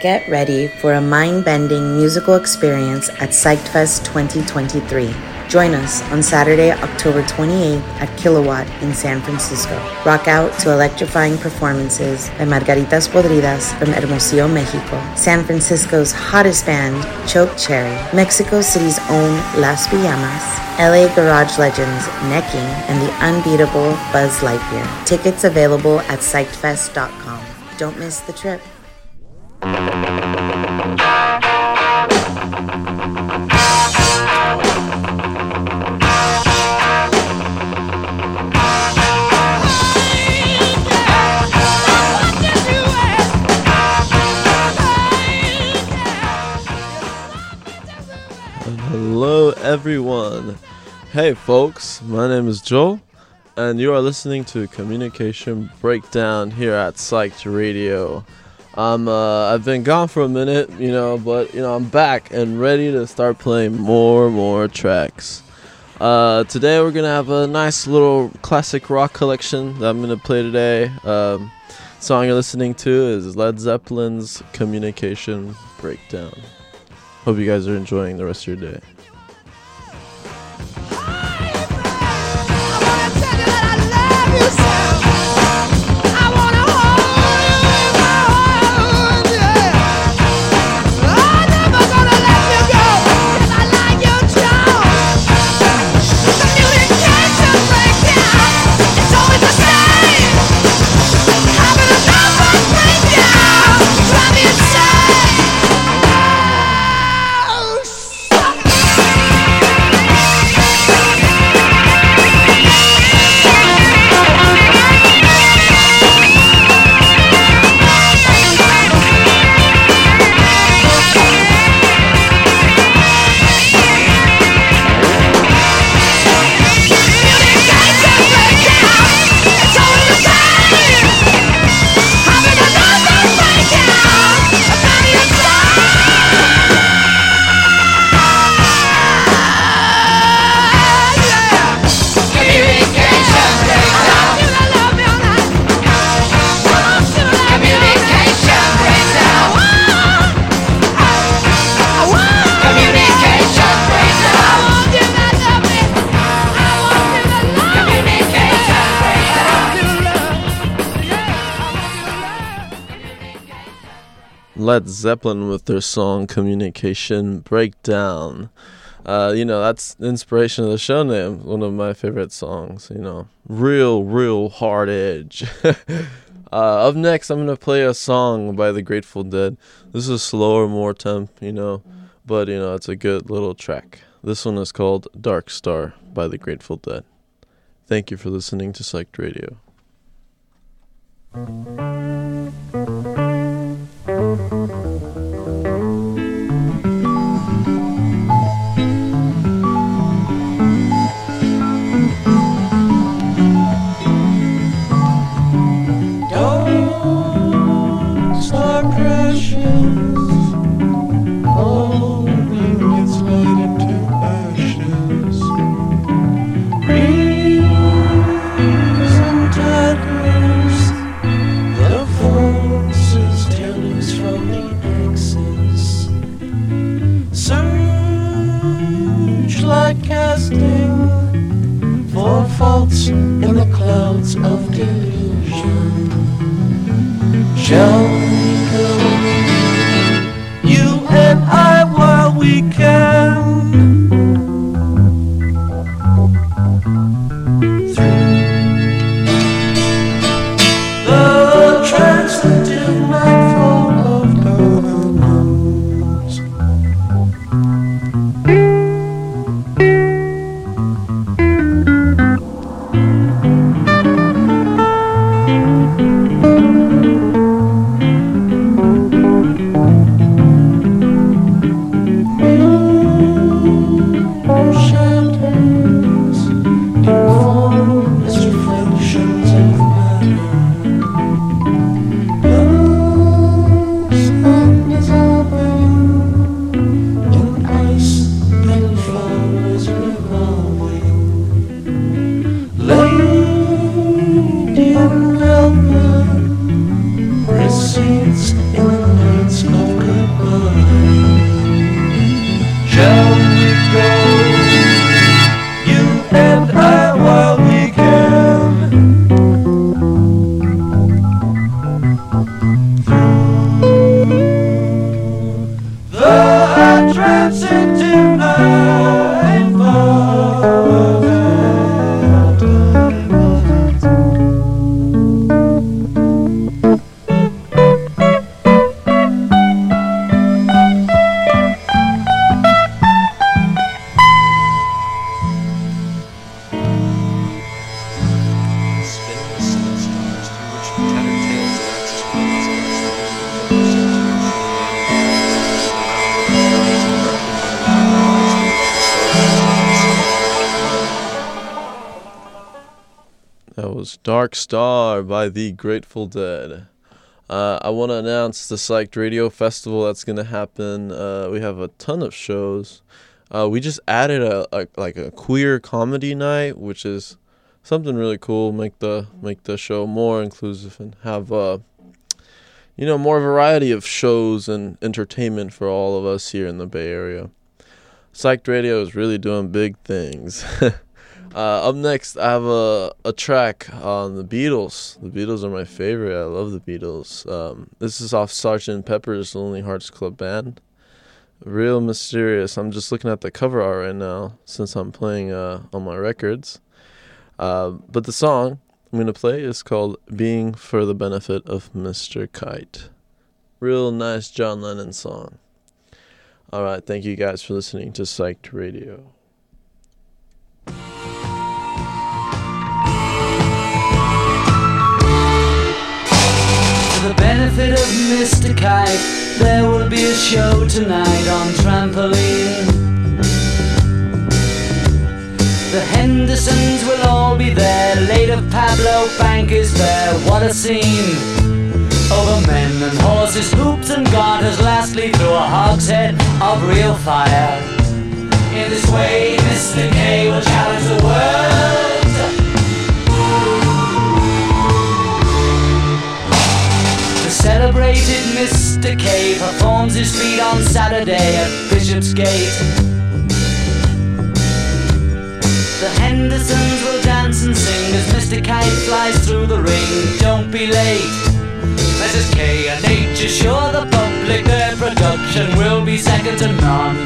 Get ready for a mind bending musical experience at PsychedFest 2023. Join us on Saturday, October 28th at Kilowatt in San Francisco. Rock out to electrifying performances by Margaritas Podridas from Hermosillo, Mexico, San Francisco's hottest band, Choke Cherry, Mexico City's own Las Pijamas, LA Garage Legends Necking, and the unbeatable Buzz Lightyear. Tickets available at psychedfest.com. Don't miss the trip. Hello, everyone. Hey, folks, my name is Joel, and you are listening to Communication Breakdown here at Psyched Radio. I'm uh, I've been gone for a minute, you know, but you know I'm back and ready to start playing more more tracks. Uh, today we're gonna have a nice little classic rock collection that I'm gonna play today. Um, song you're listening to is Led Zeppelin's Communication Breakdown. Hope you guys are enjoying the rest of your day. Led Zeppelin with their song Communication Breakdown. Uh, you know, that's the inspiration of the show name. One of my favorite songs, you know, real, real hard edge. uh, up next, I'm going to play a song by the Grateful Dead. This is slower, more temp, you know, but, you know, it's a good little track. This one is called Dark Star by the Grateful Dead. Thank you for listening to Psyched Radio thank you of delusion. Shall we go? You and I while we can. Star by the Grateful Dead. Uh, I want to announce the Psyched Radio Festival that's going to happen. Uh, we have a ton of shows. Uh, we just added a, a like a queer comedy night, which is something really cool. Make the make the show more inclusive and have uh, you know more variety of shows and entertainment for all of us here in the Bay Area. Psyched Radio is really doing big things. Uh, up next, I have a, a track on the Beatles. The Beatles are my favorite. I love the Beatles. Um, this is off Sgt. Pepper's Lonely Hearts Club Band. Real mysterious. I'm just looking at the cover art right now since I'm playing uh, on my records. Uh, but the song I'm going to play is called Being for the Benefit of Mr. Kite. Real nice John Lennon song. All right, thank you guys for listening to Psyched Radio. For the benefit of Mr. Kite, there will be a show tonight on trampoline. The Hendersons will all be there. Later, Pablo Fanque is there. What a scene! Over men and horses, hoops and garters. Lastly, through a hogshead of real fire. In this way, Mr. K will challenge the world. Celebrated Mr. K performs his feat on Saturday at Bishopsgate. The Hendersons will dance and sing as Mr. Kite flies through the ring. Don't be late. Mrs. K and H assure the public their production will be second to none.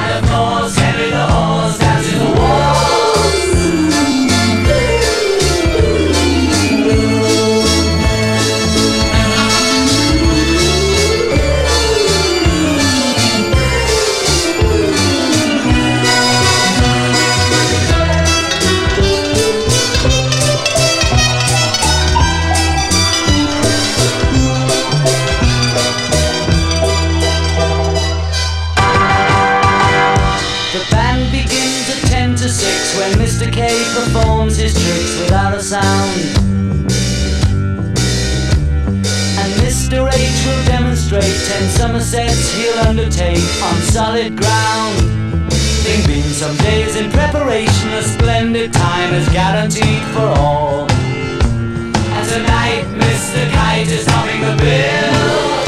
And of course, Henry the Horse dances the waltz. Performs his tricks without a sound. And Mr. H will demonstrate 10 somersets he'll undertake on solid ground. Thing being some days in preparation, a splendid time is guaranteed for all. And tonight, Mr. Kite is topping the bill.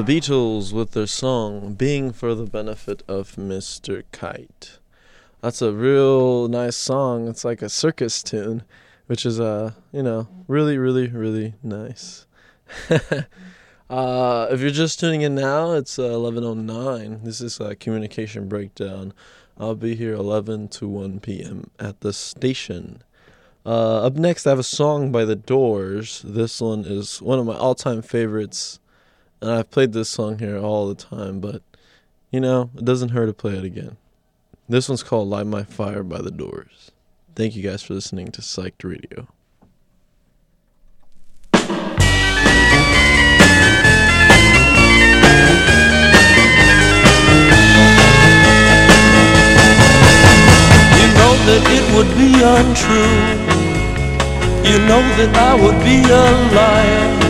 The Beatles with their song Being for the Benefit of Mr. Kite. That's a real nice song. It's like a circus tune, which is uh, you know, really really really nice. uh, if you're just tuning in now, it's uh, 11:09. This is a communication breakdown. I'll be here 11 to 1 p.m. at the station. Uh, up next, I have a song by The Doors. This one is one of my all-time favorites and I've played this song here all the time, but you know, it doesn't hurt to play it again. This one's called Light My Fire by the Doors. Thank you guys for listening to Psyched Radio. You know that it would be untrue. You know that I would be a liar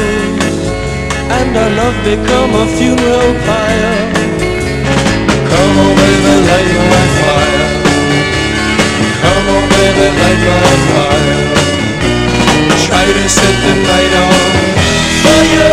And our love become a funeral pyre. Come on, baby, light my fire. Come on, baby, light my fire. Try to set the night on fire.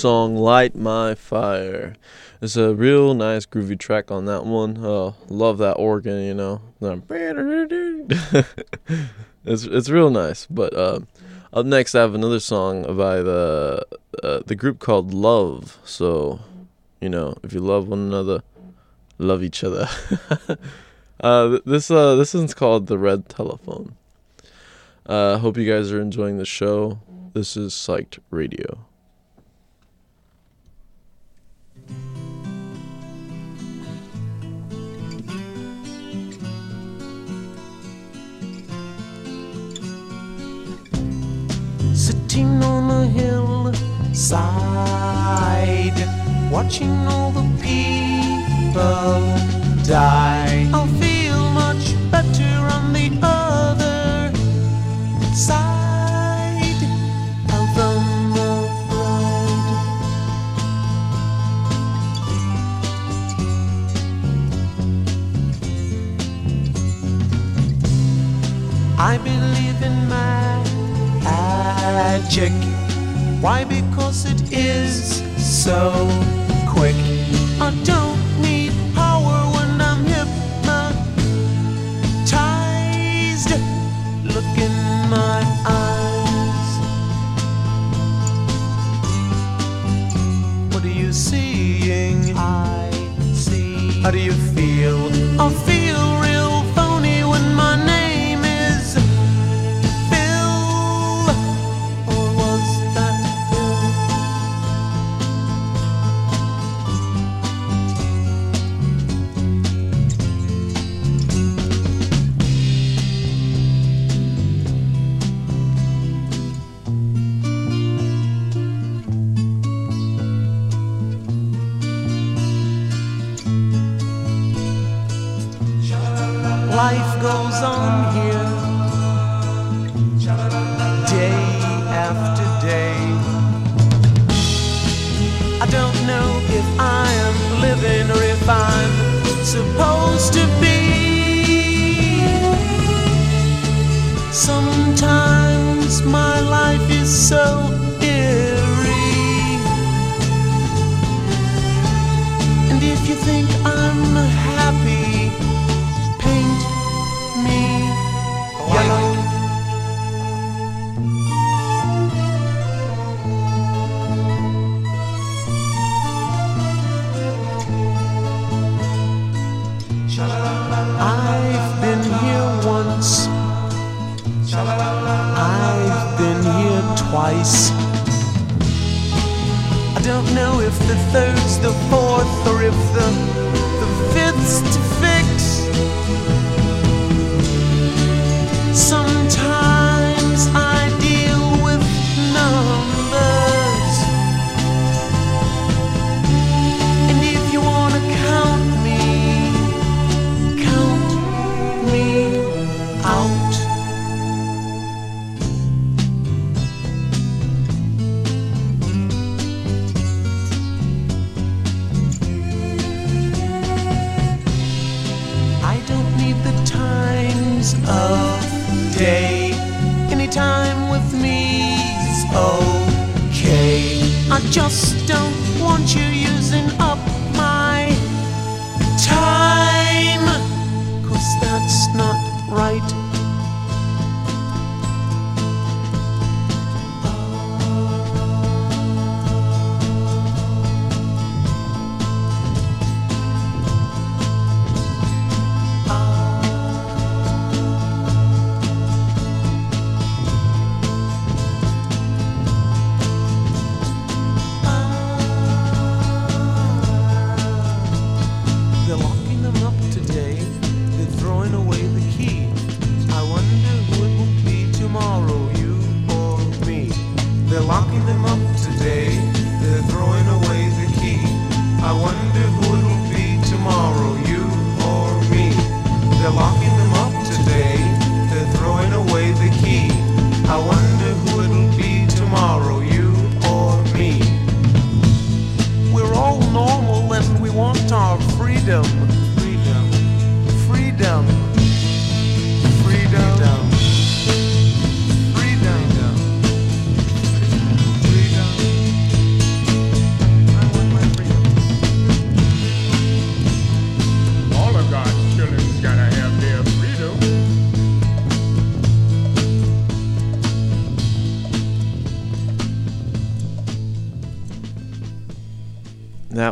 Song Light My Fire. It's a real nice groovy track on that one. Oh, love that organ, you know. it's it's real nice. But uh, up next I have another song by the uh, the group called Love. So, you know, if you love one another, love each other. uh, this uh this one's called The Red Telephone. Uh hope you guys are enjoying the show. This is Psyched Radio. Sitting on a hillside, watching all the people die. I'll feel much better on the other side of the ride. I believe in magic. Why? Because it is so quick. I don't need power when I'm hypnotized. Look in my eyes. What are you seeing? I see. How do you feel? I feel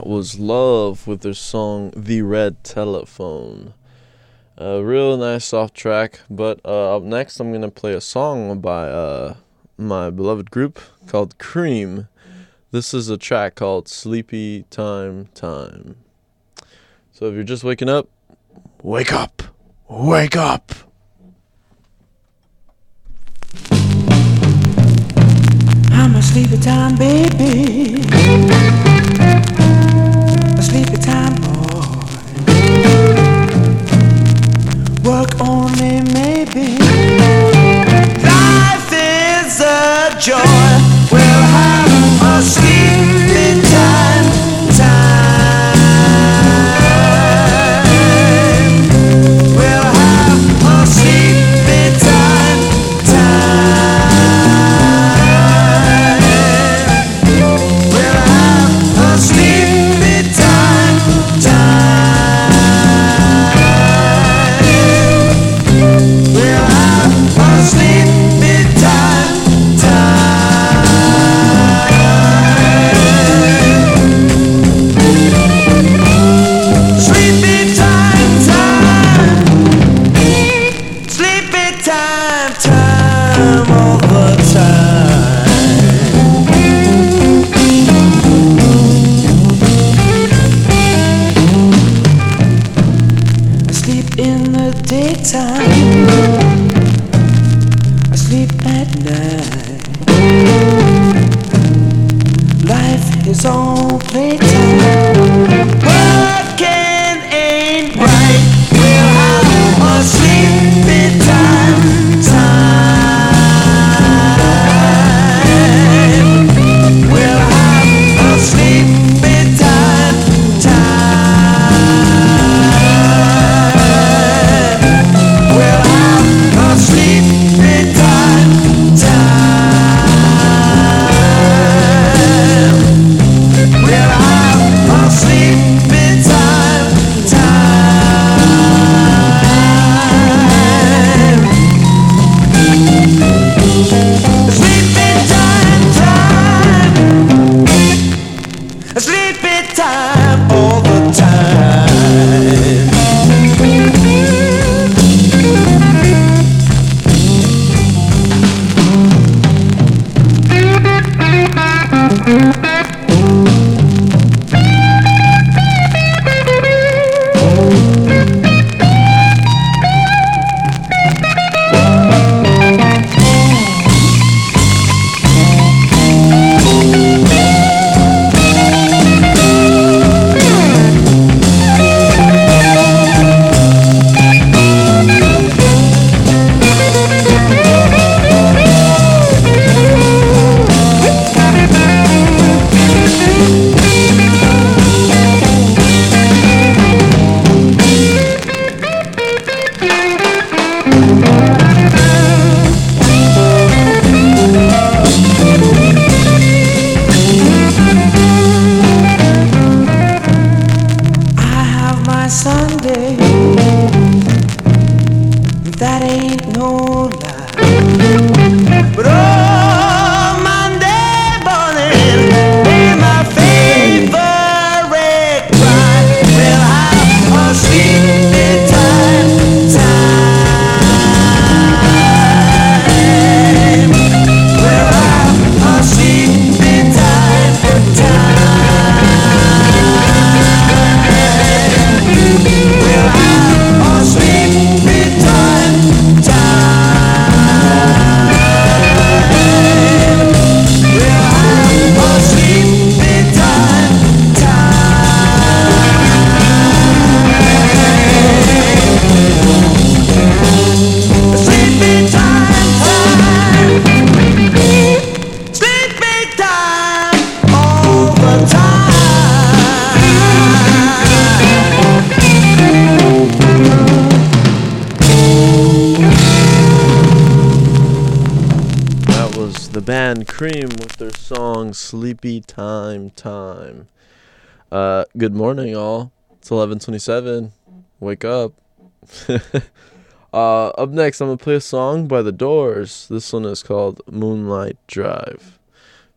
was Love with their song The Red Telephone. A real nice soft track, but uh, up next I'm going to play a song by uh, my beloved group called Cream. This is a track called Sleepy Time Time. So if you're just waking up, wake up! Wake up! I'm a sleepy time baby sleepy time, boy. Work only, maybe. Life is a joy. We'll have a sleep. Sleepy Time Time. Uh, good morning, all. It's 11:27. Wake up. uh, up next, I'm gonna play a song by The Doors. This one is called Moonlight Drive.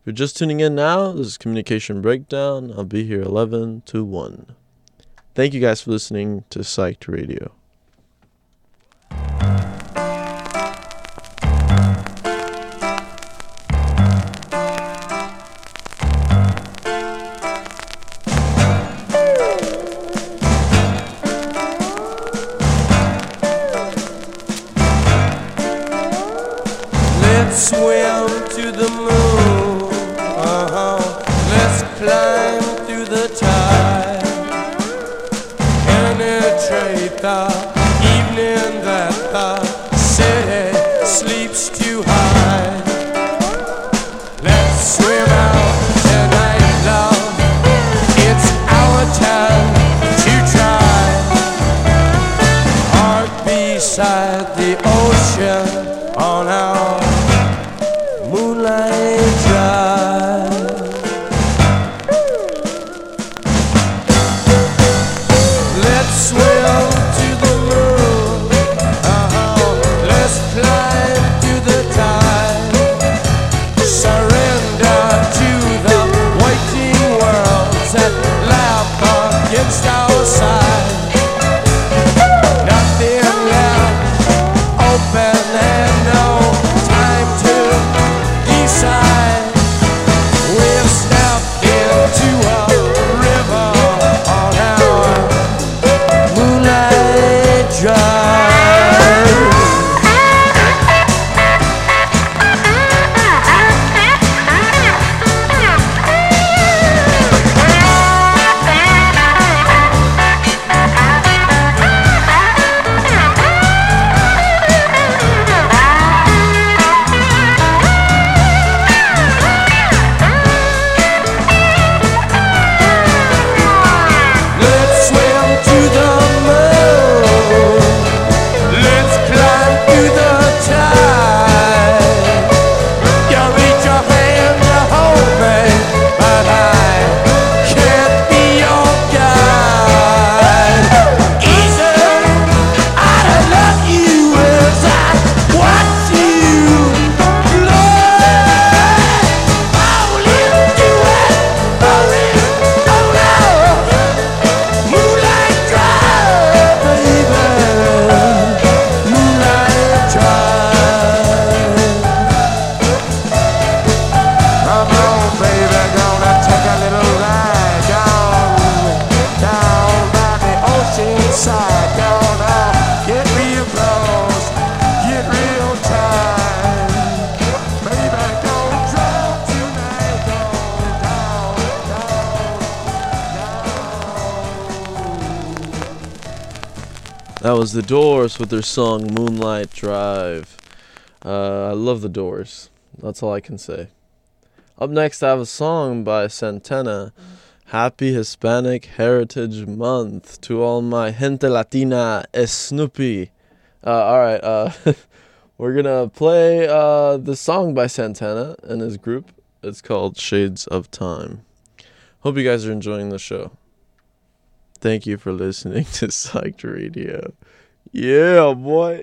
If you're just tuning in now, this is Communication Breakdown. I'll be here 11 to 1. Thank you guys for listening to Psyched Radio. The Doors with their song Moonlight Drive. Uh, I love The Doors. That's all I can say. Up next, I have a song by Santana. Happy Hispanic Heritage Month to all my gente latina es Snoopy. Uh, all right, uh, we're gonna play uh, the song by Santana and his group. It's called Shades of Time. Hope you guys are enjoying the show. Thank you for listening to Psyched Radio. Yeah, boy.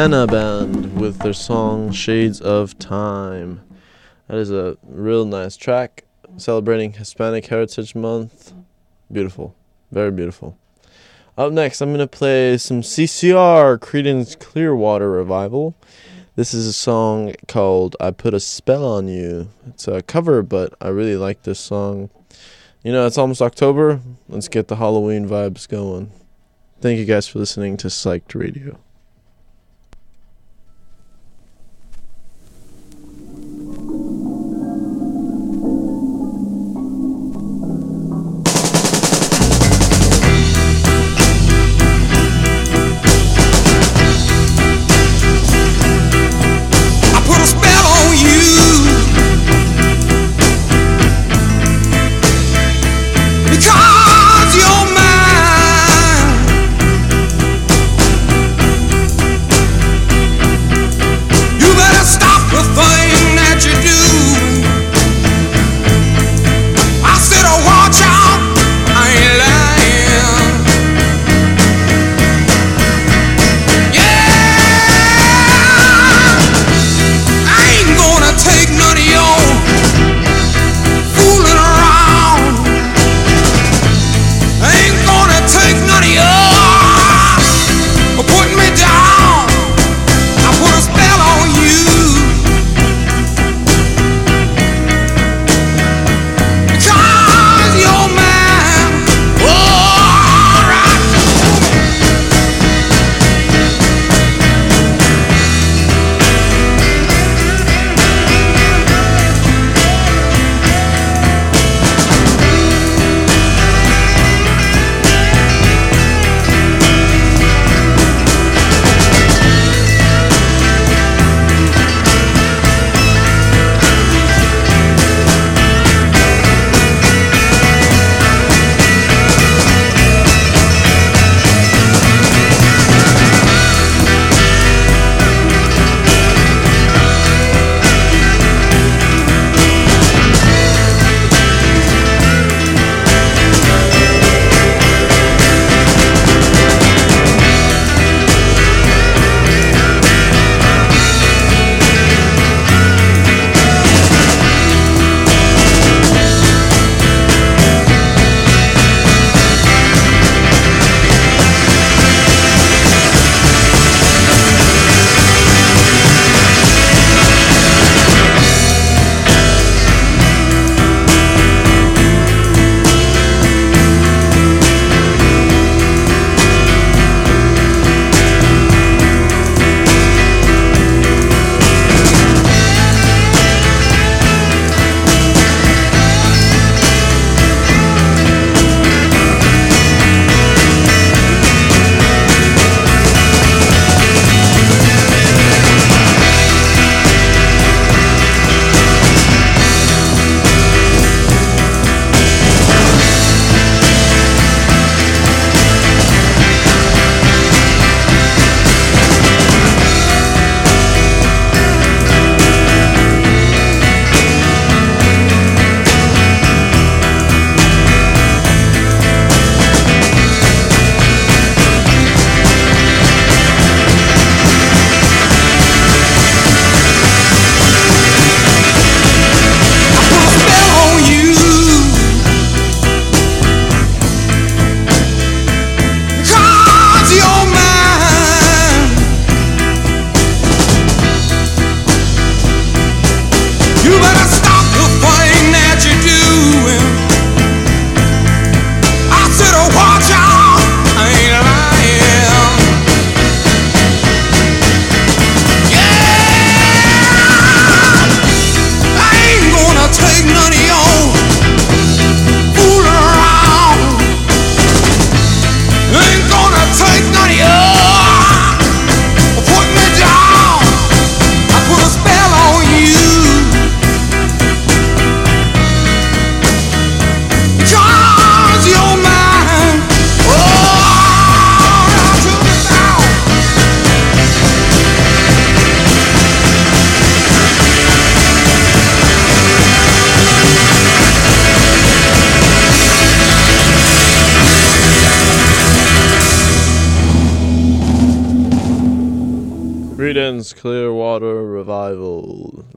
Santana Band with their song Shades of Time. That is a real nice track celebrating Hispanic Heritage Month. Beautiful. Very beautiful. Up next, I'm going to play some CCR Creedence Clearwater Revival. This is a song called I Put a Spell on You. It's a cover, but I really like this song. You know, it's almost October. Let's get the Halloween vibes going. Thank you guys for listening to Psyched Radio.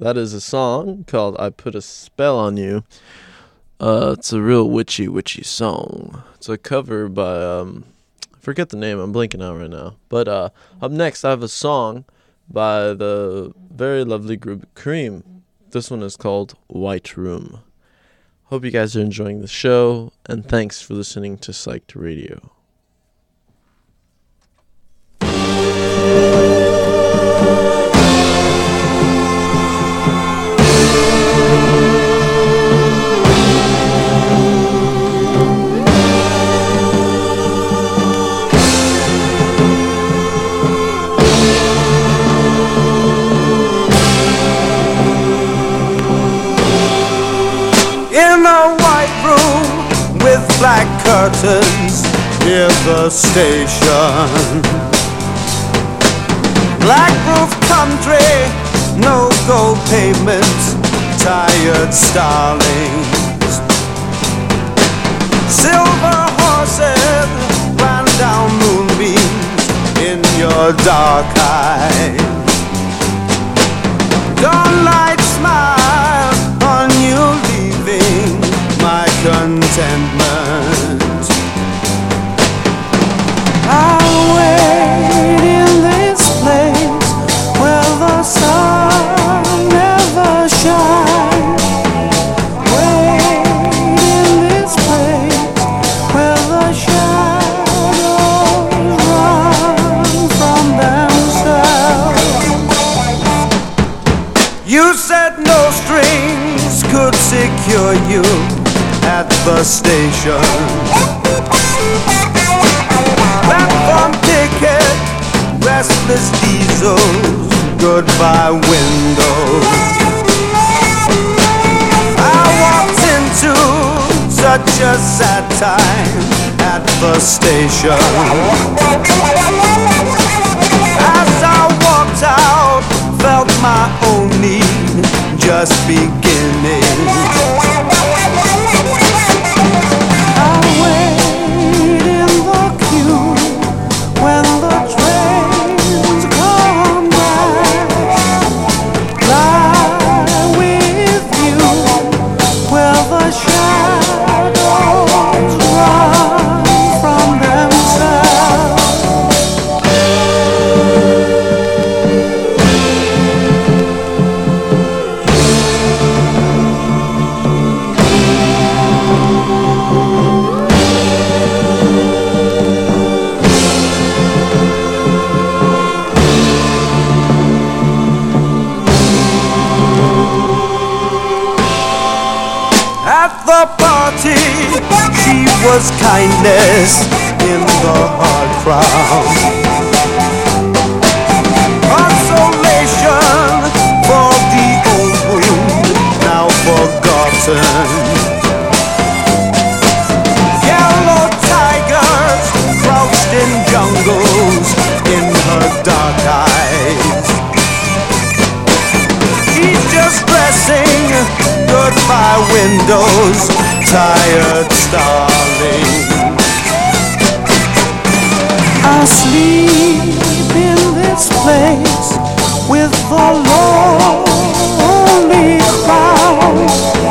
That is a song called I Put a Spell on You. Uh, it's a real witchy, witchy song. It's a cover by, um, I forget the name, I'm blinking out right now. But uh, up next, I have a song by the very lovely group Cream. This one is called White Room. Hope you guys are enjoying the show, and thanks for listening to Psyched Radio. Curtains near the station. Black roof country, no gold pavements, tired starlings. Silver horses ran down moonbeams in your dark eyes. Dawnlight smile on you leaving my contentment. You said no strings could secure you at the station. Platform ticket, restless diesels, goodbye windows. I walked into such a sad time at the station. As I walked out, felt my own need just beginning. I wait At the party, she was kindness in the hard crowd. Consolation for the old wound, now forgotten. Goodbye windows, tired starling. I sleep in this place with the lonely crowd.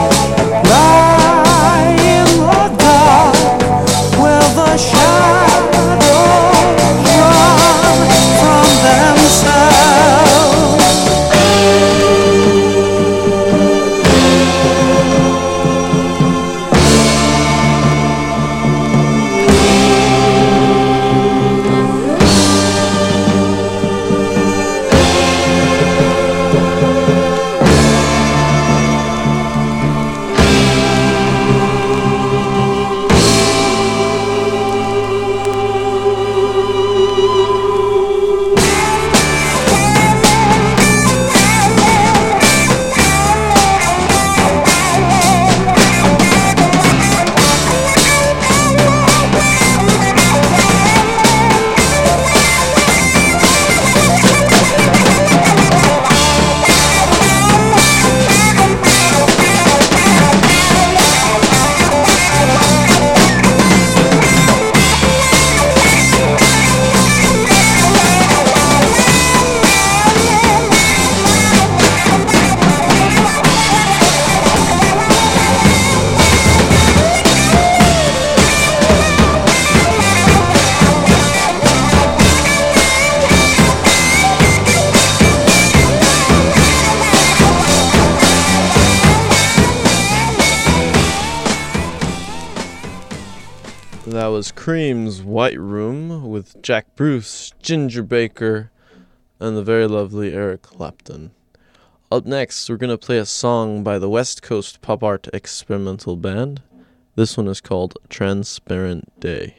Cream's White Room with Jack Bruce, Ginger Baker, and the very lovely Eric Clapton. Up next, we're going to play a song by the West Coast Pop Art Experimental Band. This one is called Transparent Day.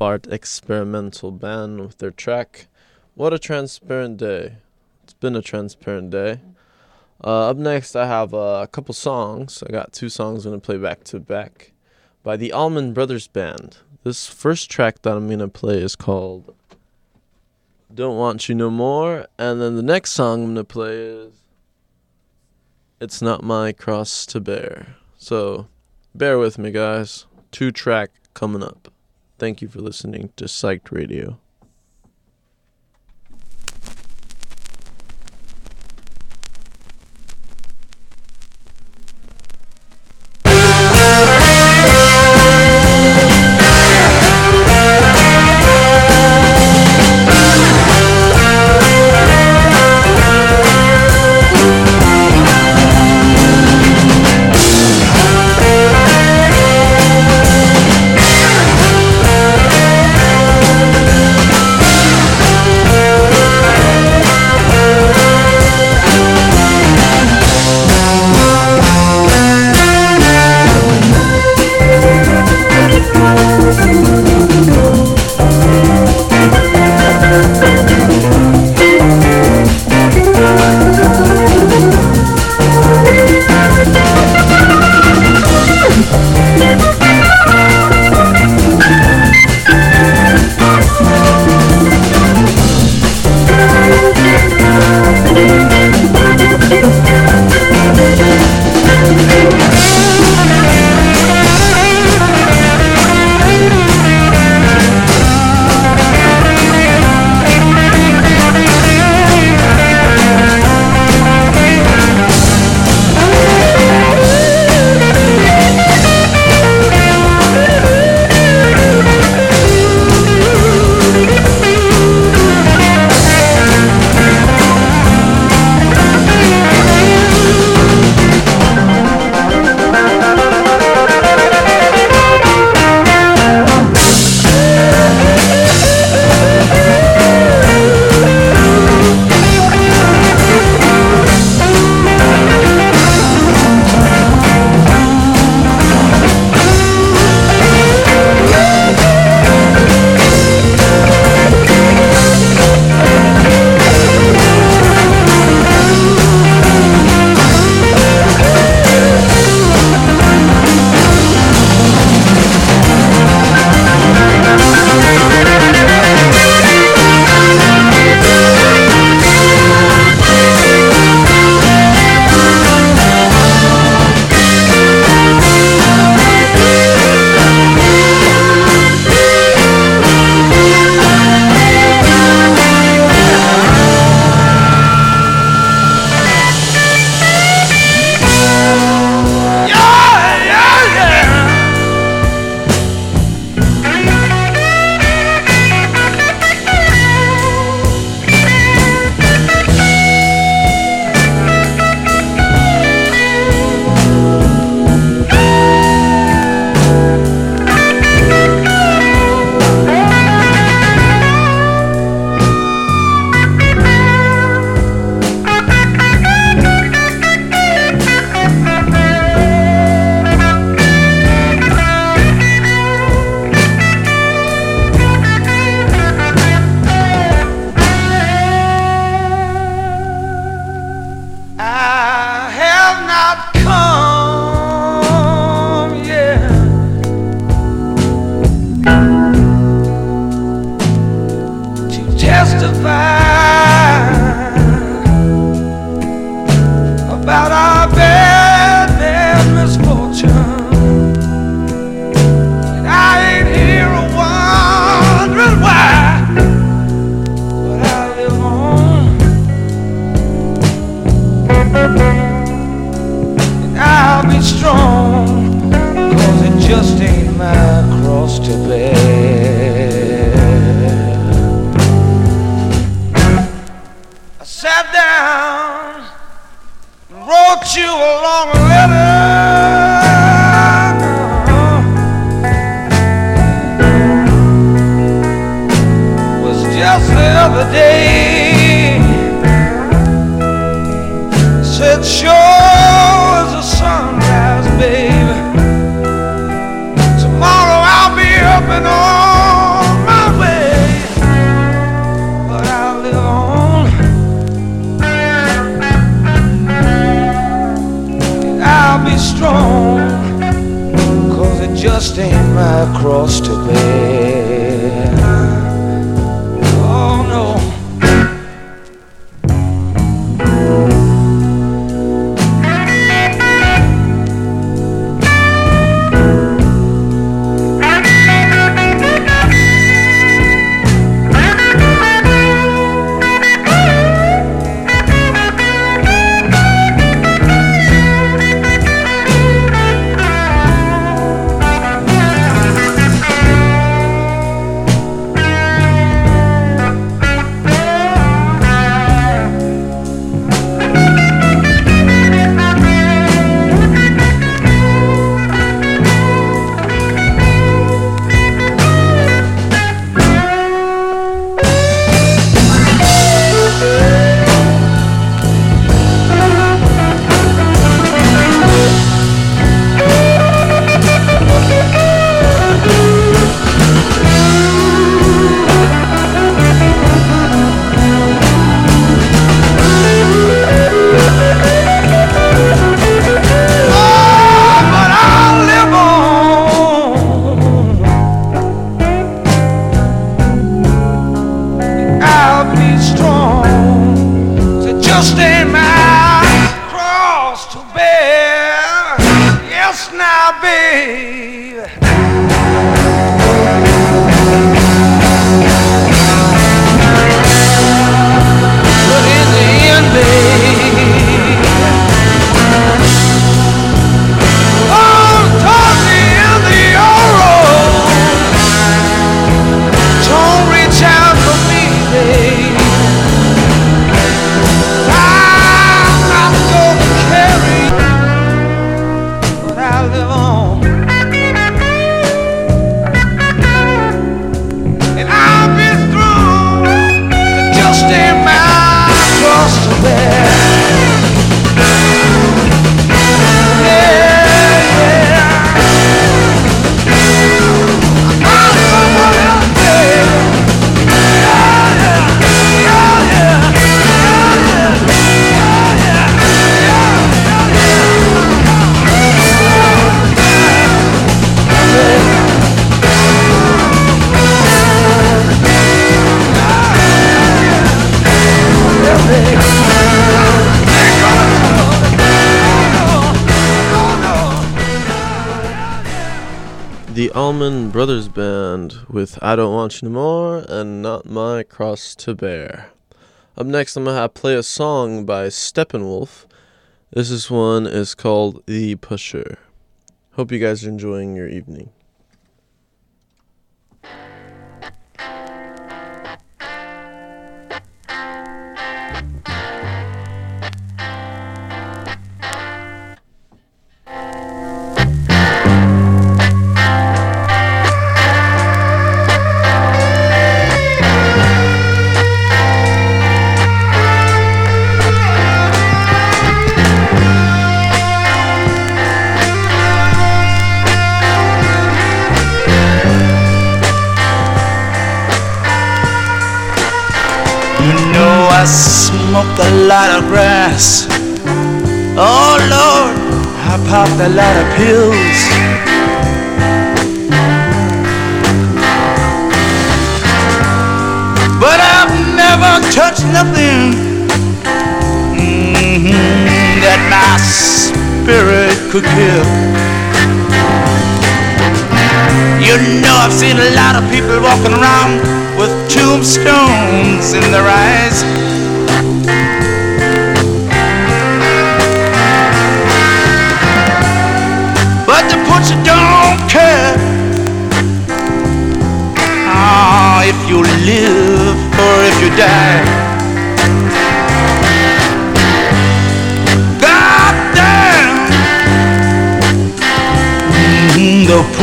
Experimental Band with their track What a Transparent Day. It's been a transparent day. Uh, up next, I have uh, a couple songs. I got two songs I'm going to play back to back by the Allman Brothers Band. This first track that I'm going to play is called Don't Want You No More. And then the next song I'm going to play is It's Not My Cross to Bear. So bear with me, guys. Two track coming up. Thank you for listening to Psyched Radio. with I Don't Want You No More and Not My Cross to Bear. Up next, I'm going to play a song by Steppenwolf. This is one is called The Pusher. Hope you guys are enjoying your evening. could kill. You know I've seen a lot of people walking around with tombstones in their eyes.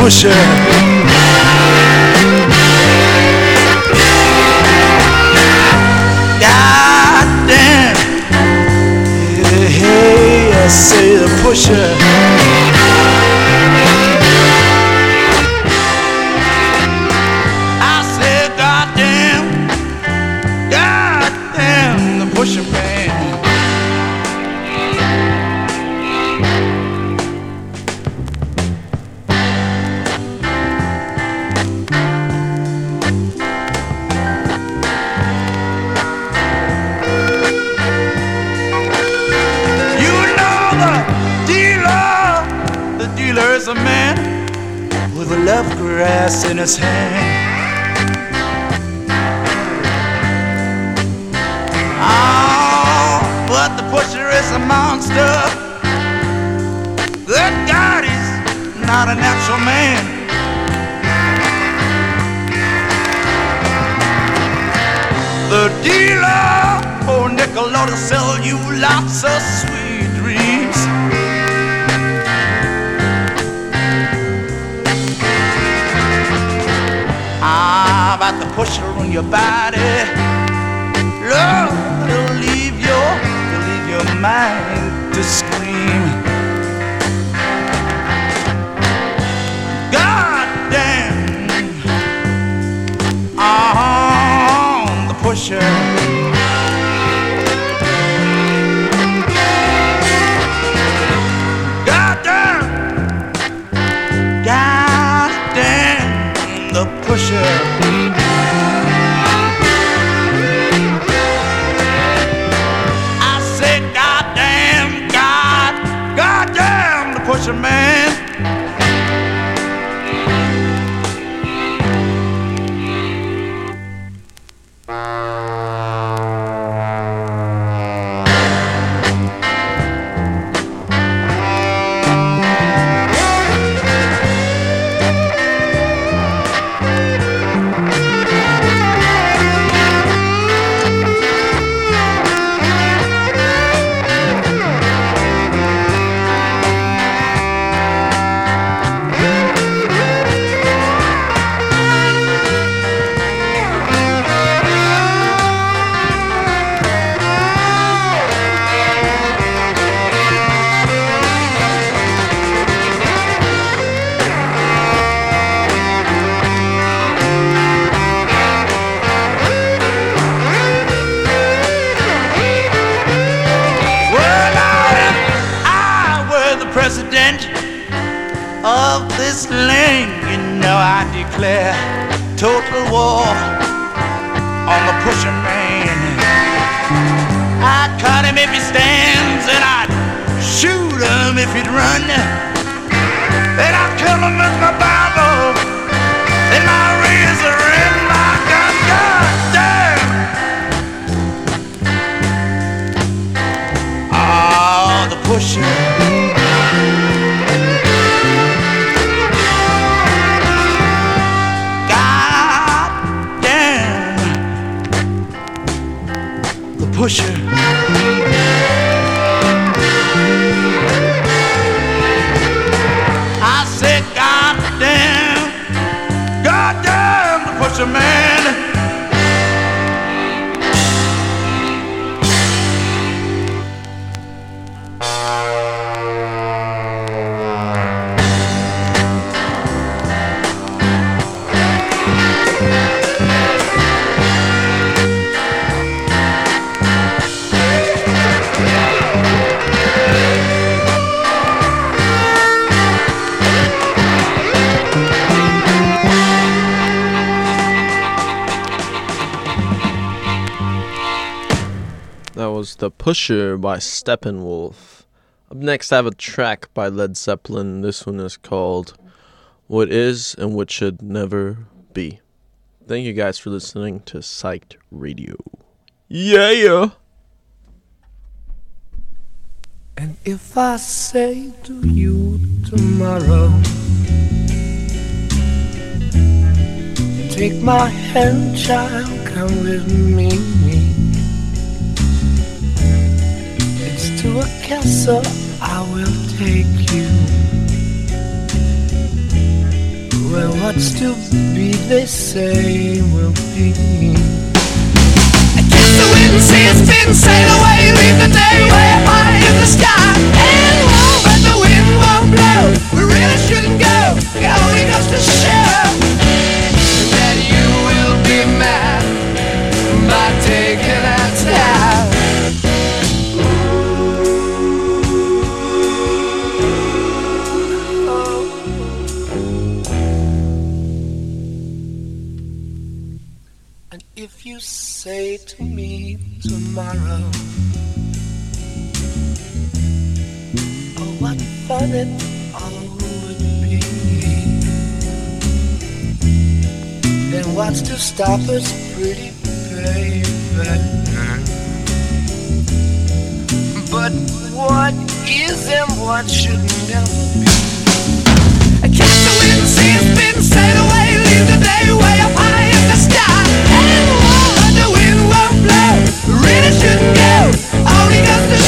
ocean. God damn. Yeah, yeah, I say the pusher. his hand. your back. The Pusher by Steppenwolf. Up next, I have a track by Led Zeppelin. This one is called What Is and What Should Never Be. Thank you guys for listening to Psyched Radio. Yeah! And if I say to you tomorrow, Take my hand, child, come with me. To a castle I will take you. Where what's to be, they say, will be. Kiss the wind its spin, sail away, leave the day way high in the sky. And won't, but the wind won't blow. We really shouldn't go. It only goes to show that you will be mad by taking tomorrow, oh, what fun it all would be, then what's to stop us, pretty baby? But what is and what should never be? Kiss the wind, see its spin, sail away, leave the day way up really shouldn't go. Only goes to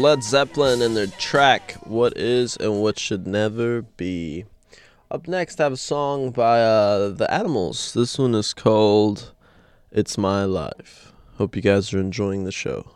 Led Zeppelin and their track What Is and What Should Never Be. Up next, I have a song by uh, The Animals. This one is called It's My Life. Hope you guys are enjoying the show.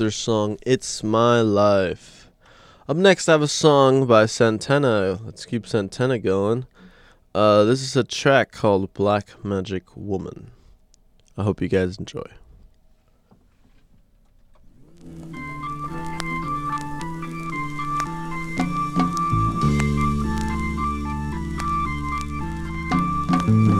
their song It's My Life. Up next, I have a song by Santana. Let's keep Santana going. Uh, this is a track called Black Magic Woman. I hope you guys enjoy. Mm-hmm.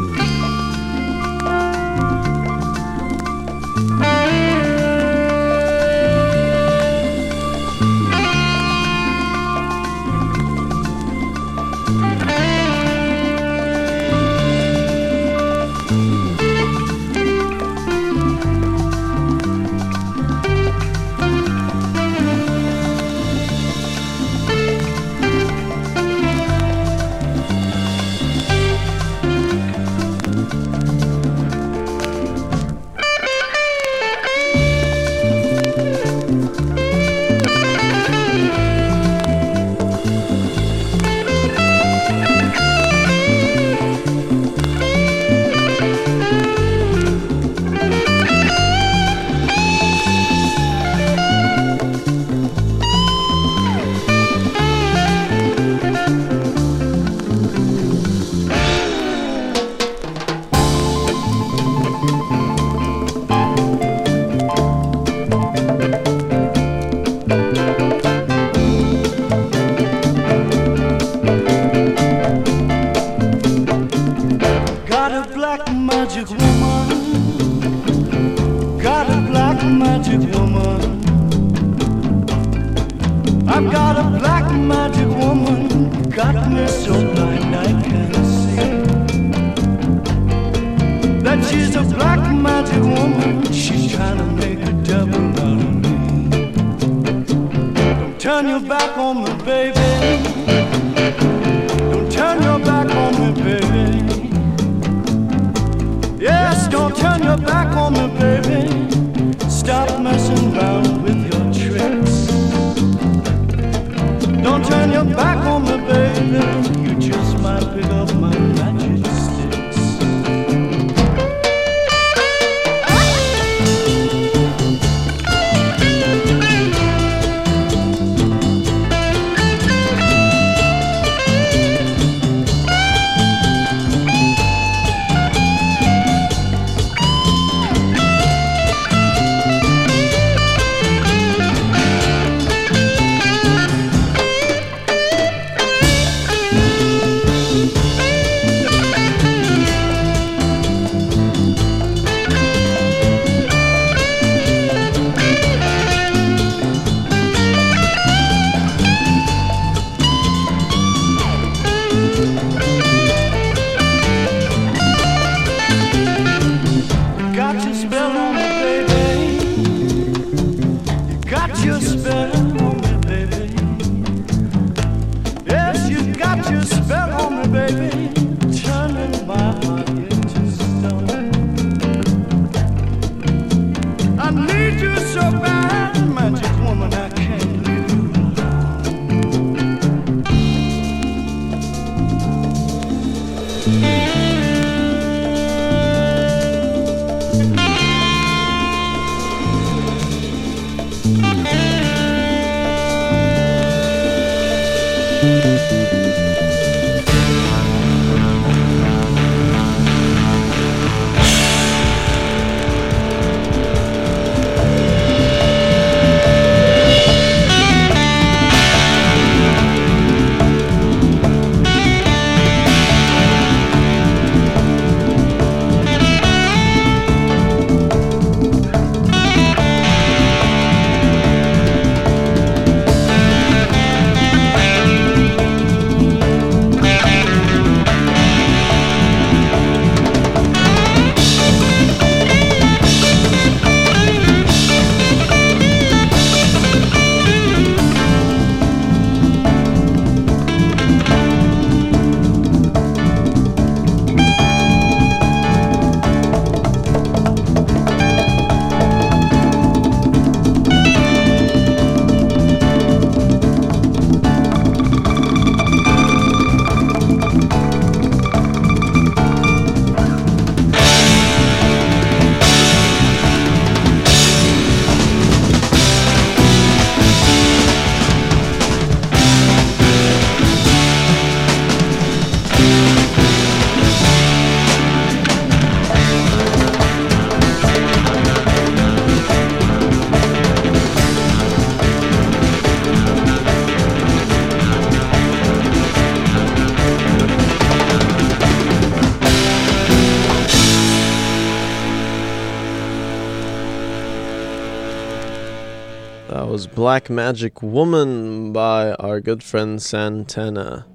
Black Magic Woman by our good friend Santana.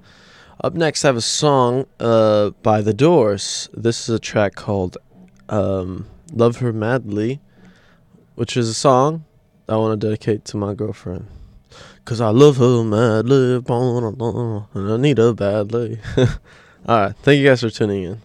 Up next, I have a song uh, by The Doors. This is a track called um, Love Her Madly, which is a song I want to dedicate to my girlfriend. Cause I love her madly, and I need her badly. Alright, thank you guys for tuning in.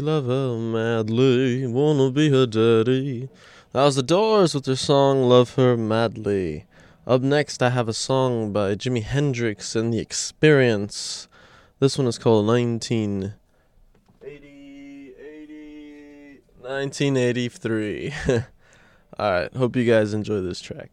love her madly, wanna be her daddy. That was the Doors with their song Love Her Madly. Up next, I have a song by Jimi Hendrix and The Experience. This one is called 80, 1983. Alright, hope you guys enjoy this track.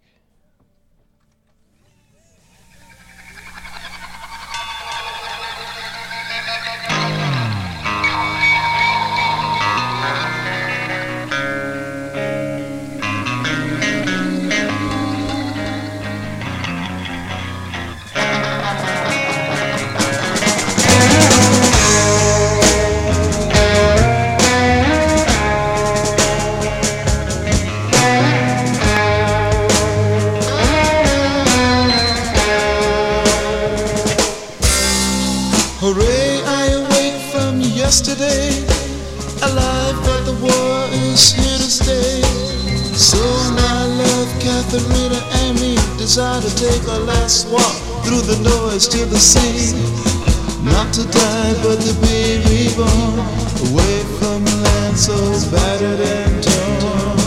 pencils battered and torn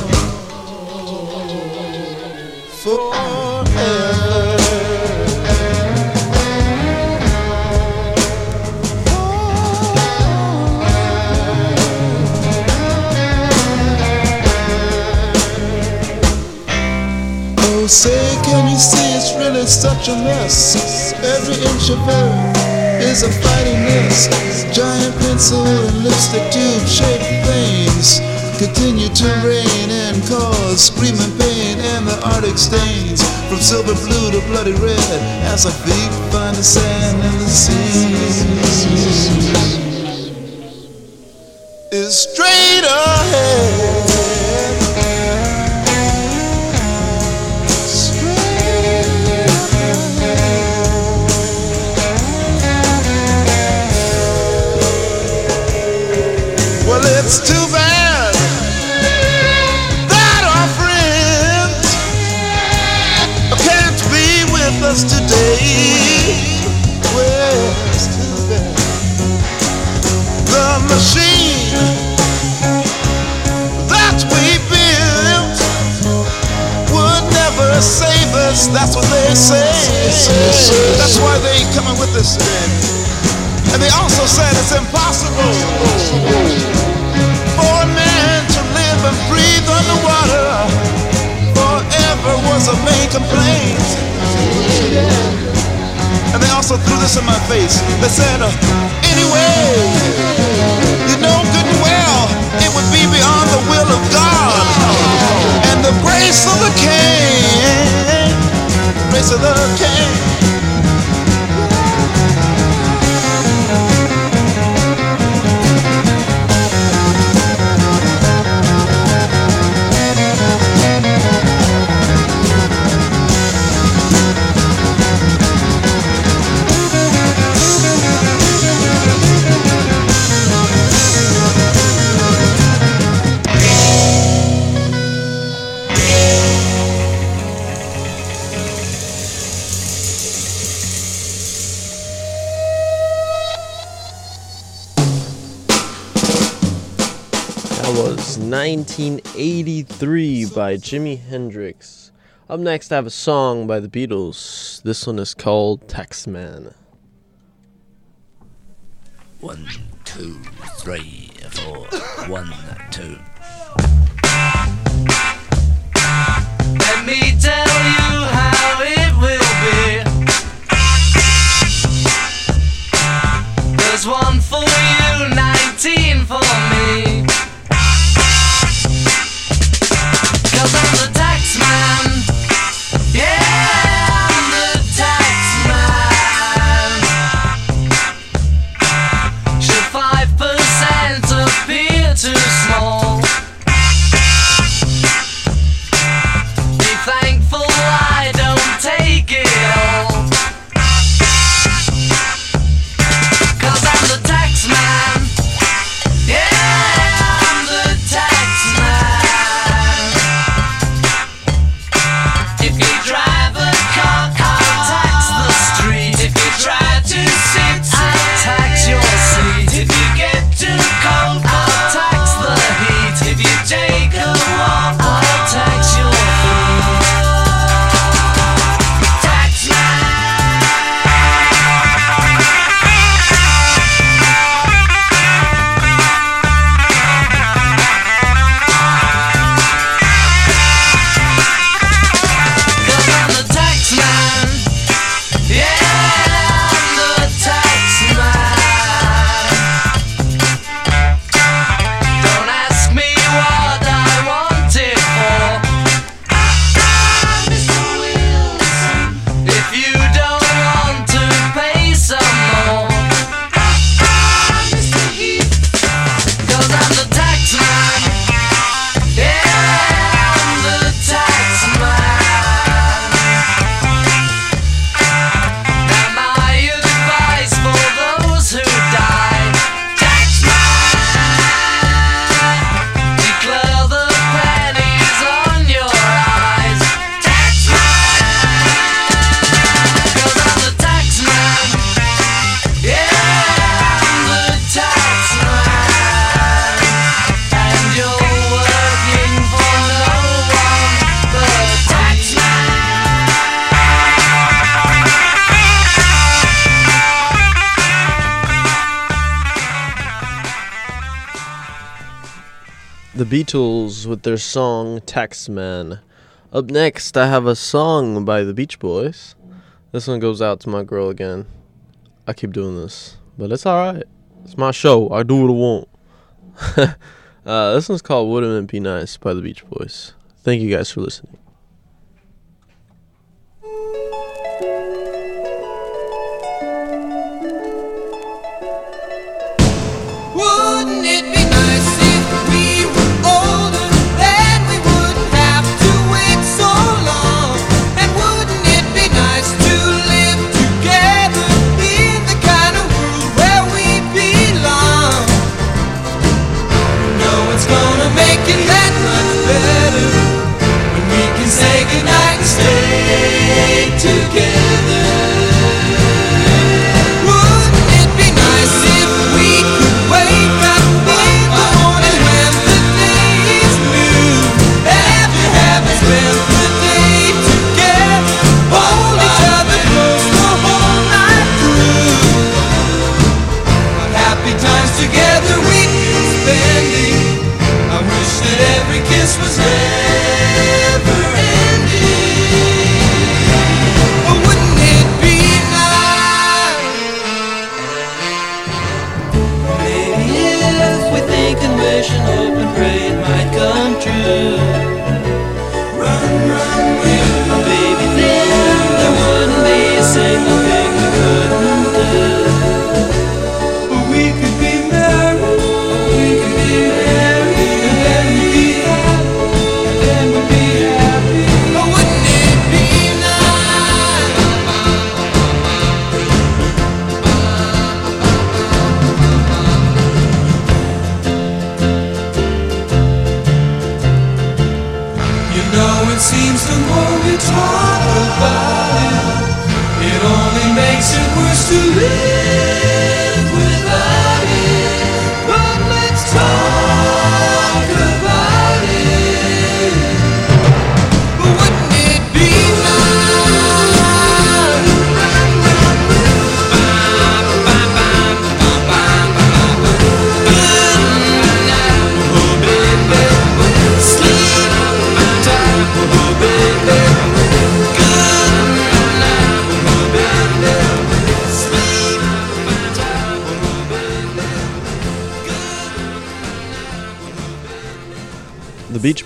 forever. Oh, say, can you see it's really such a mess? Every inch of earth is a fighting mist. Giant pencil and lipstick tube shaped flames. continue to rain and cause screaming pain and the arctic stains from silver blue to bloody red as our feet find the sand and the sea. by Jimi Hendrix. Up next, I have a song by the Beatles. This one is called Taxman. One, two, three, four. one, Beatles with their song Taxman. Up next, I have a song by the Beach Boys. This one goes out to my girl again. I keep doing this, but it's alright. It's my show. I do what I want. uh, this one's called Wouldn't It Be Nice by the Beach Boys. Thank you guys for listening.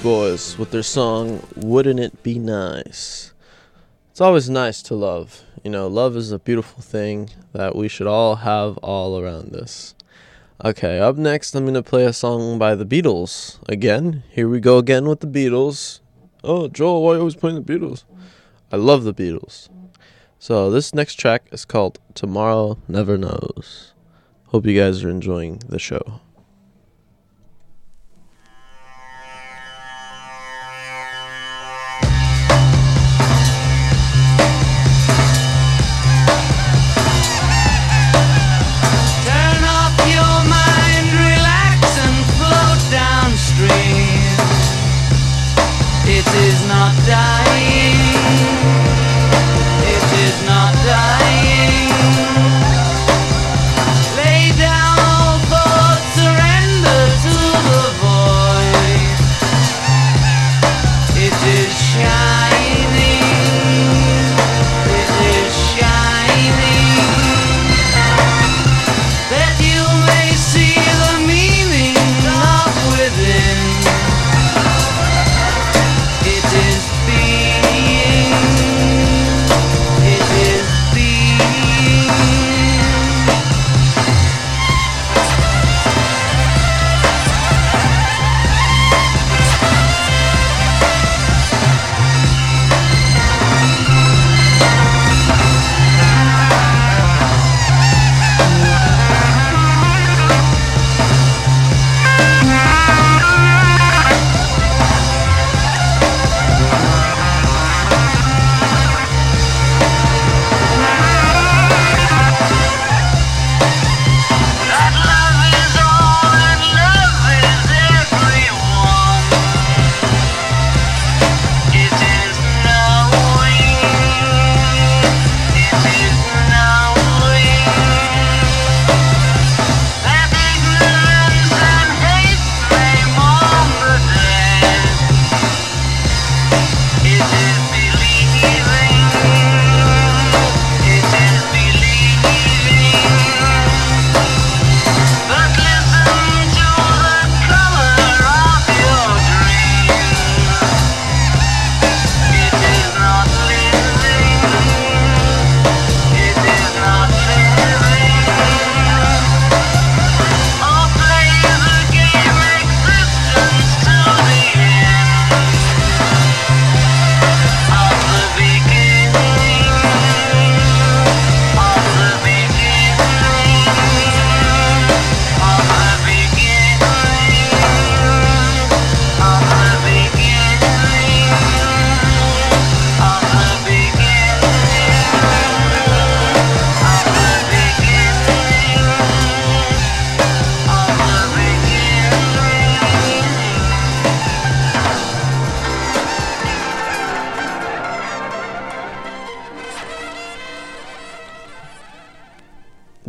Boys with their song Wouldn't It Be Nice? It's always nice to love. You know, love is a beautiful thing that we should all have all around us. Okay, up next, I'm going to play a song by the Beatles. Again, here we go again with the Beatles. Oh, Joel, why are you always playing the Beatles? I love the Beatles. So, this next track is called Tomorrow Never Knows. Hope you guys are enjoying the show. Is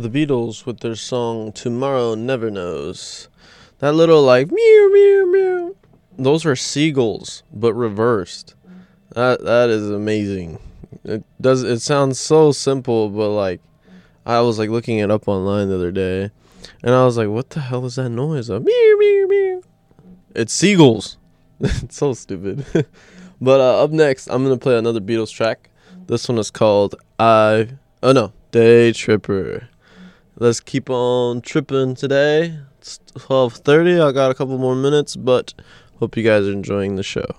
The Beatles with their song Tomorrow Never Knows. That little like meow meow meow. Those are seagulls, but reversed. That that is amazing. It does it sounds so simple, but like I was like looking it up online the other day and I was like, what the hell is that noise? A meow meow meow. It's seagulls. it's so stupid. but uh, up next, I'm gonna play another Beatles track. This one is called I. Oh no, Day Tripper. Let's keep on tripping today. It's 12:30. I got a couple more minutes, but hope you guys are enjoying the show.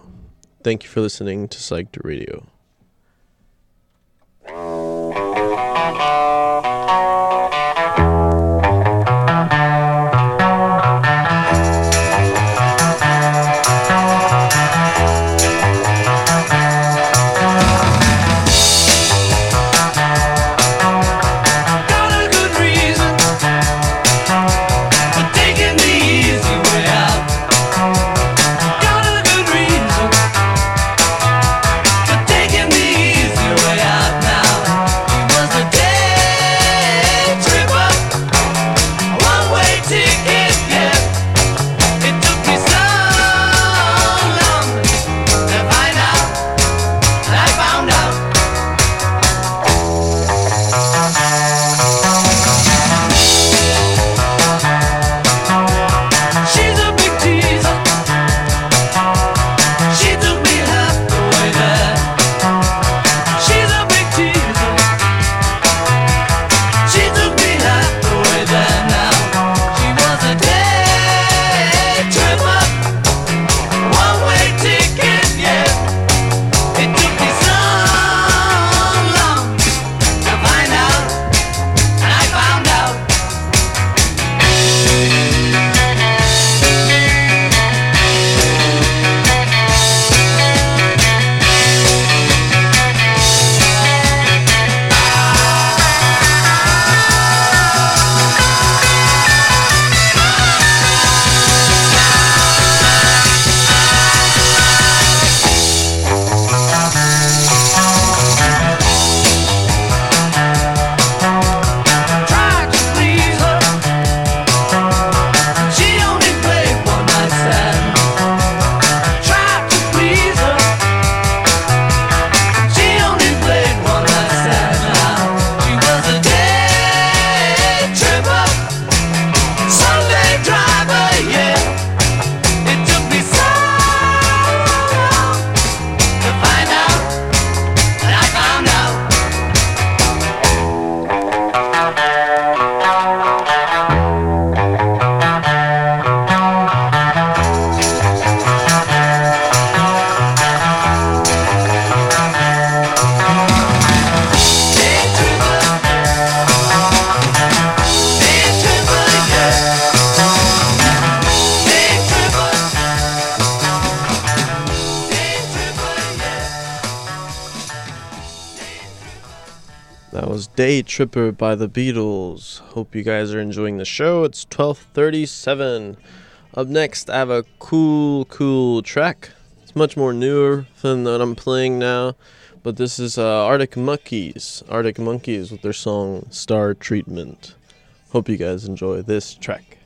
Thank you for listening to Psyched Radio. Day Tripper by the Beatles. Hope you guys are enjoying the show. It's 12:37. Up next, I have a cool cool track. It's much more newer than what I'm playing now, but this is uh, Arctic Monkeys. Arctic Monkeys with their song Star Treatment. Hope you guys enjoy this track.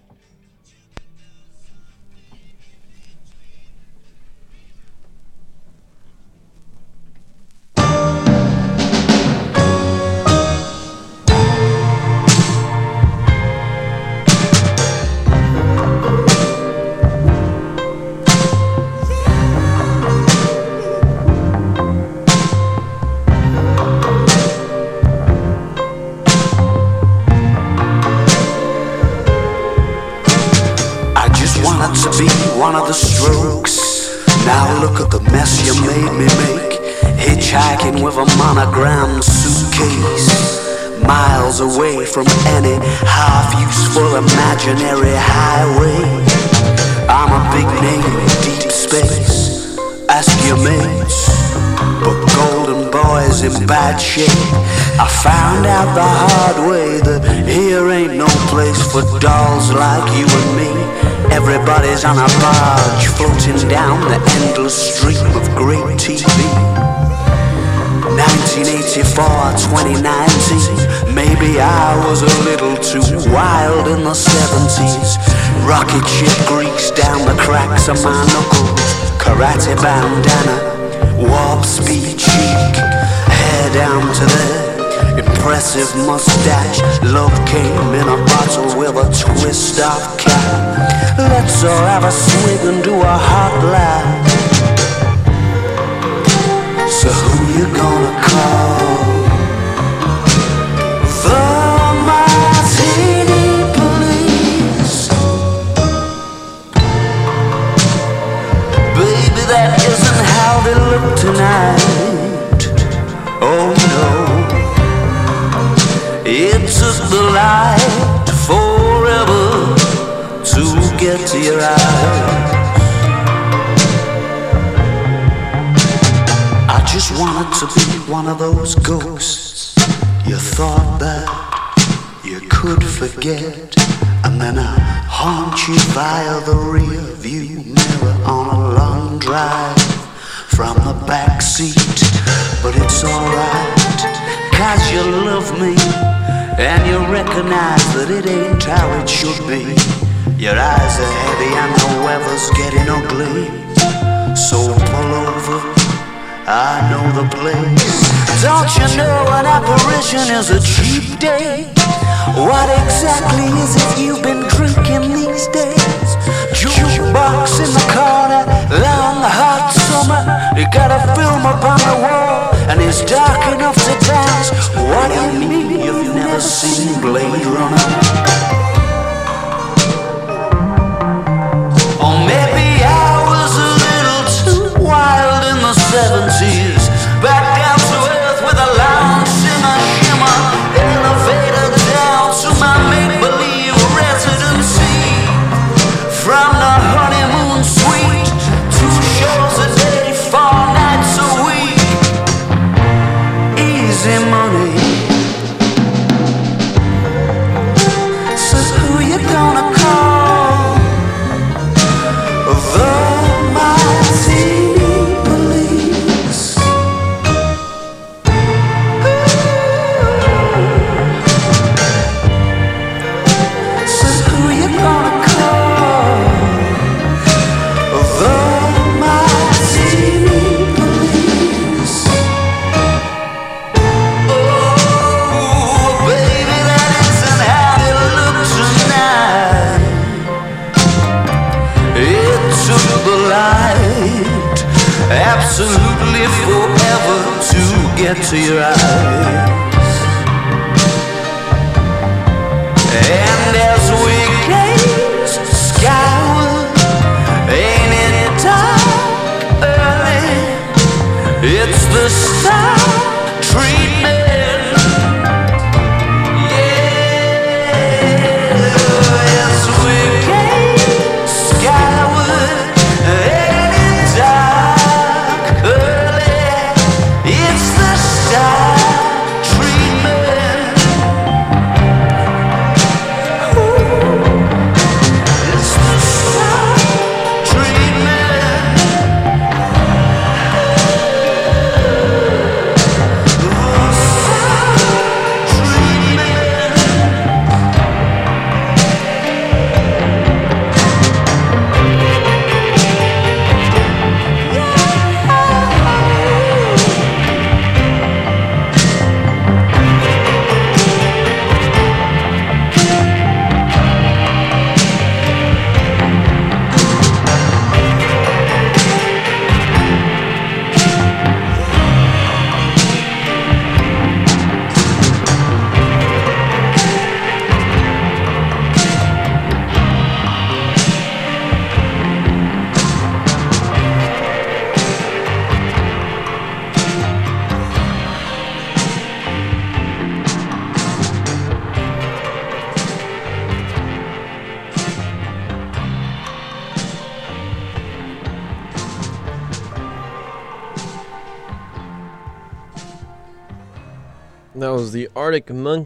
From any half useful imaginary highway. I'm a big name in deep space. Ask your mates. But Golden Boy's in bad shape. I found out the hard way that here ain't no place for dolls like you and me. Everybody's on a barge floating down the endless stream of great TV. 1984, 2019. Maybe I was a little too wild in the 70s. Rocket ship down the cracks of my knuckles. Karate bandana, warp speed cheek. Hair down to there, impressive mustache. Love came in a bottle with a twist of cap. Let's all have a swig and do a hot laugh. So tonight. Oh no. It took the light forever to get to your eyes. Just wanted to be one of those ghosts you thought that you could forget, and then I haunt you via the rear view mirror on a long drive from the back seat. But it's alright, cause you love me, and you recognize that it ain't how it should be. Your eyes are heavy and the weather's getting ugly, so pull over. I know the place. Don't you know an apparition is a cheap date? What exactly is it you've been drinking these days? Jukebox in the corner, long hot summer. You got a film upon the wall, and it's dark enough to dance. What do you mean you've never seen Blade Runner?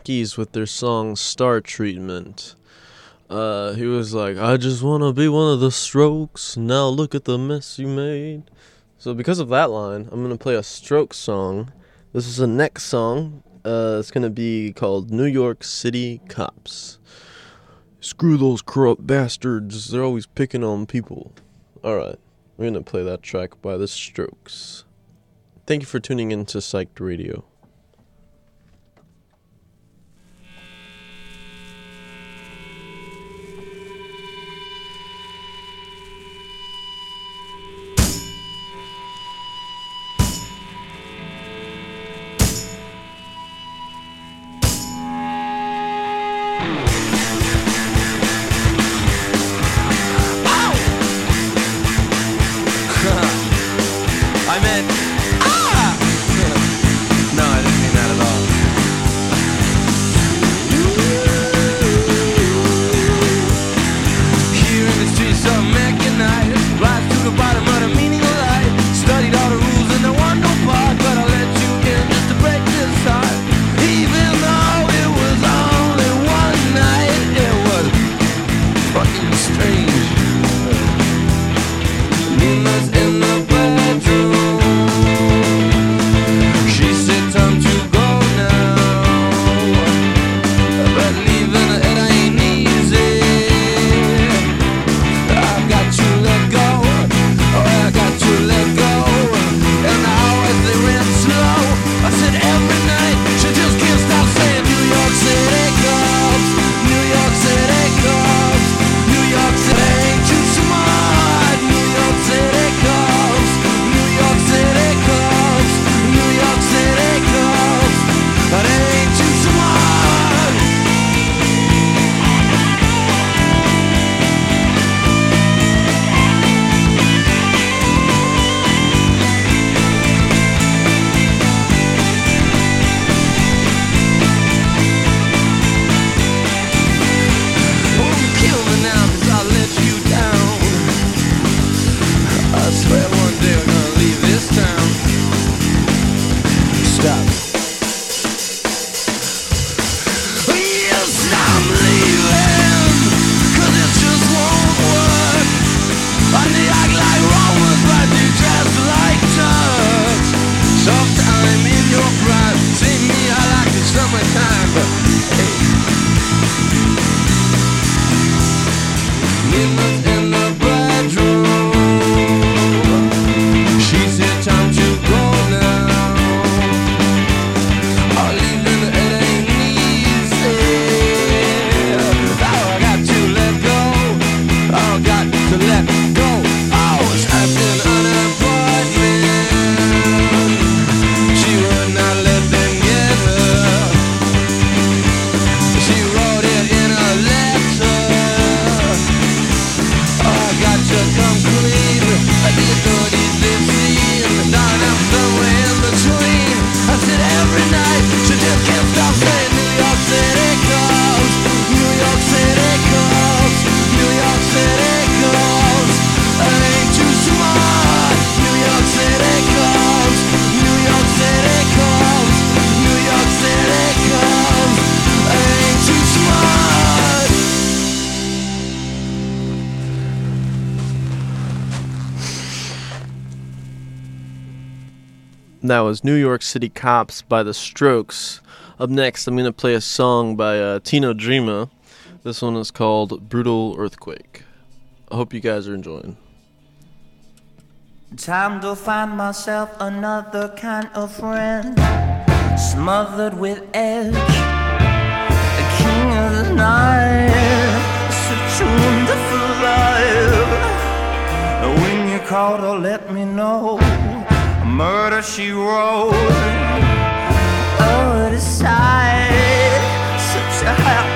With their song Star Treatment. Uh, he was like, I just want to be one of the strokes. Now look at the mess you made. So, because of that line, I'm going to play a stroke song This is the next song. Uh, it's gonna be called New York City Cops. Screw those corrupt bastards. They're always picking on people. Alright, we're gonna play that track by The Strokes. Thank you for tuning in to Psyched Radio. That was New York City Cops by The Strokes. Up next, I'm going to play a song by uh, Tino Dreamer. This one is called Brutal Earthquake. I hope you guys are enjoying. Time to find myself another kind of friend, smothered with edge. The king of the night, such a wonderful life. When you called her, let me know. Murder she wrote. Oh, the side, such a happy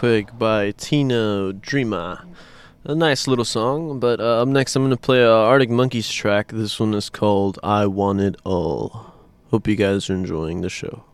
Quick by Tino Dreama. A nice little song, but uh, up next I'm going to play a Arctic Monkeys track. This one is called I Want It All. Hope you guys are enjoying the show.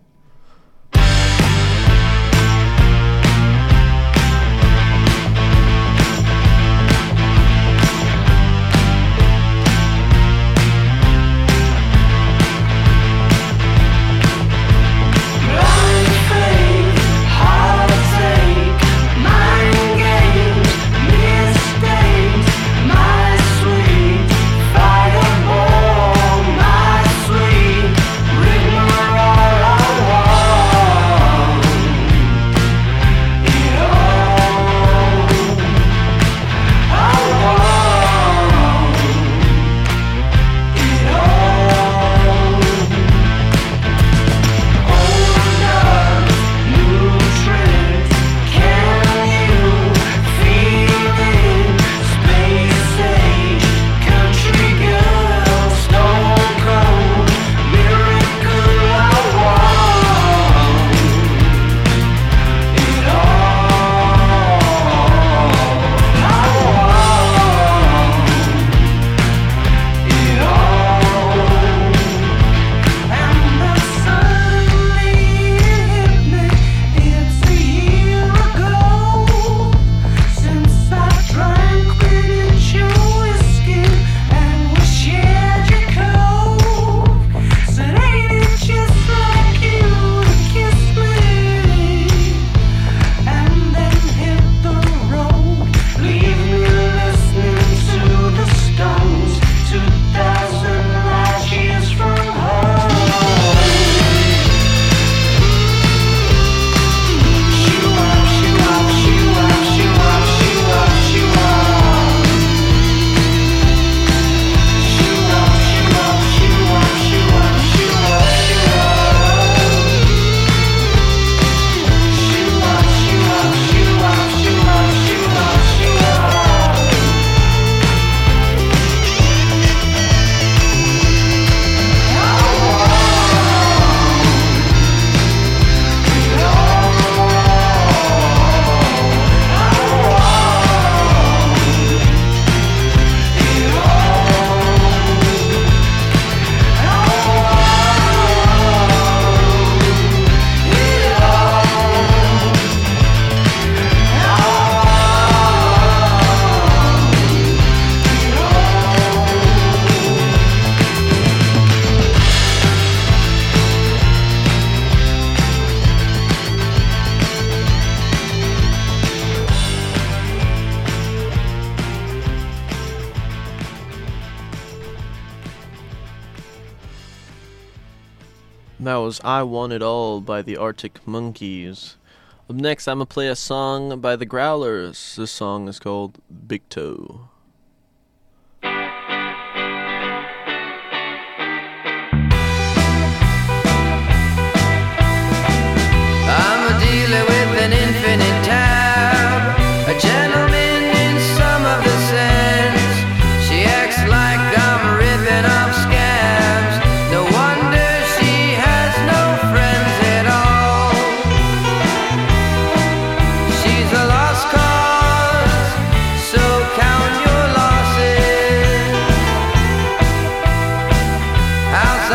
By the Arctic Monkeys. Up next, I'm gonna play a song by the Growlers. This song is called Big Toe.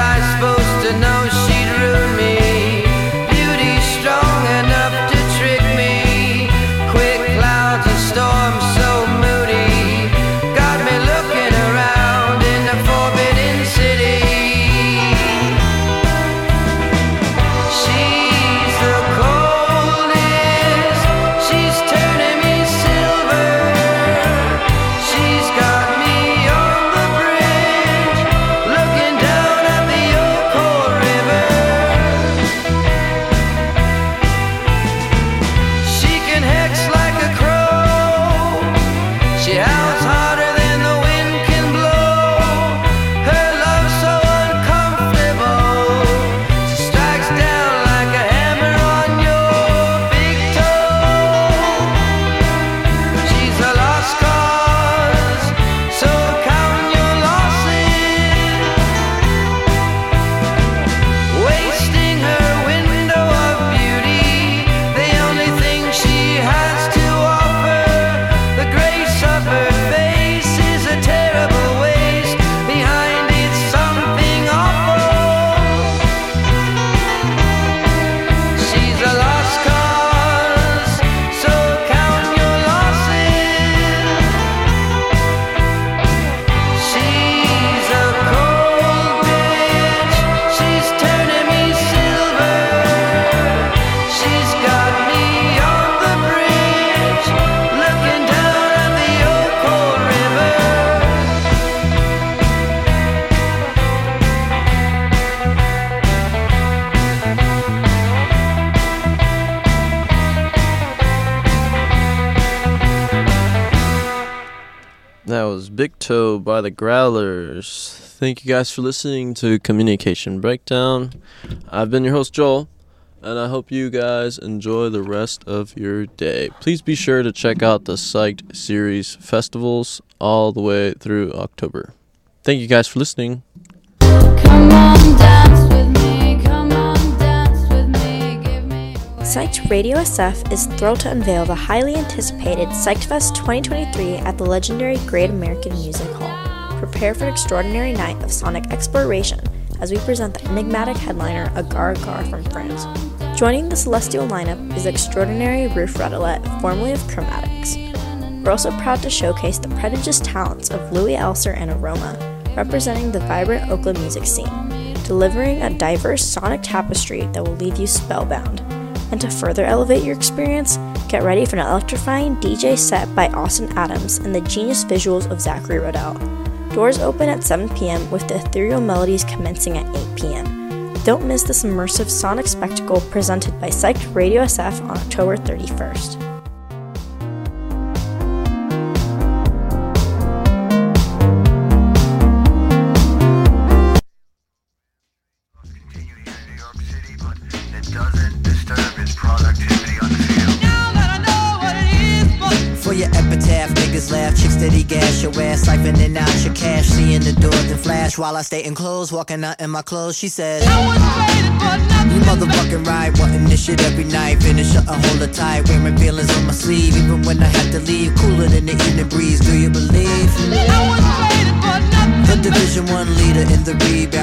I supposed to know she'd by the Growlers. Thank you guys for listening to Communication Breakdown. I've been your host, Joel, and I hope you guys enjoy the rest of your day. Please be sure to check out the Psyched Series festivals all the way through October. Thank you guys for listening. Psyched Radio SF is thrilled to unveil the highly anticipated Psyched Fest 2023 at the legendary Great American Music Hall. Prepare for an extraordinary night of sonic exploration as we present the enigmatic headliner Agar Agar from France. Joining the celestial lineup is extraordinary Ruth Radelet, formerly of Chromatics. We're also proud to showcase the prodigious talents of Louis Elser and Aroma, representing the vibrant Oakland music scene, delivering a diverse sonic tapestry that will leave you spellbound. And to further elevate your experience, get ready for an electrifying DJ set by Austin Adams and the genius visuals of Zachary Rodell. Doors open at 7 p.m. with the ethereal melodies commencing at 8 p.m. Don't miss this immersive sonic spectacle presented by Psyched Radio SF on October 31st. Flash while I stay in clothes, walking out in my clothes. She said, You motherfucking right, wanting this shit every night. Finish up and hold it tight, wearing feelings on my sleeve, even when I had to leave. Cooler than the evening breeze, do you believe? The Division One leader in the rebound.